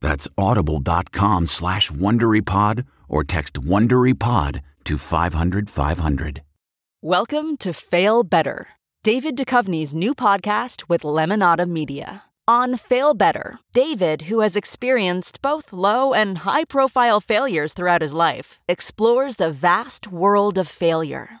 That's audible.com slash WonderyPod or text WonderyPod to 500, 500. Welcome to Fail Better, David Duchovny's new podcast with Lemonada Media. On Fail Better, David, who has experienced both low and high profile failures throughout his life, explores the vast world of failure,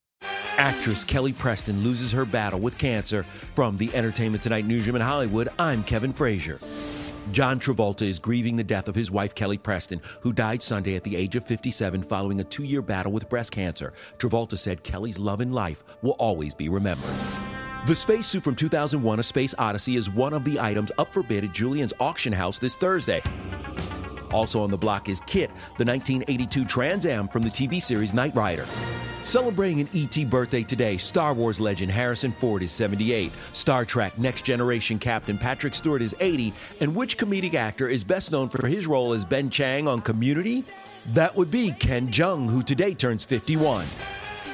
Actress Kelly Preston loses her battle with cancer. From the Entertainment Tonight newsroom in Hollywood, I'm Kevin Frazier. John Travolta is grieving the death of his wife, Kelly Preston, who died Sunday at the age of 57 following a two year battle with breast cancer. Travolta said Kelly's love and life will always be remembered. The spacesuit from 2001 A Space Odyssey is one of the items up for bid at Julien's auction house this Thursday. Also on the block is KITT, the 1982 Trans Am from the TV series Knight Rider. Celebrating an ET birthday today, Star Wars legend Harrison Ford is 78, Star Trek Next Generation Captain Patrick Stewart is 80, and which comedic actor is best known for his role as Ben Chang on Community? That would be Ken Jeong, who today turns 51.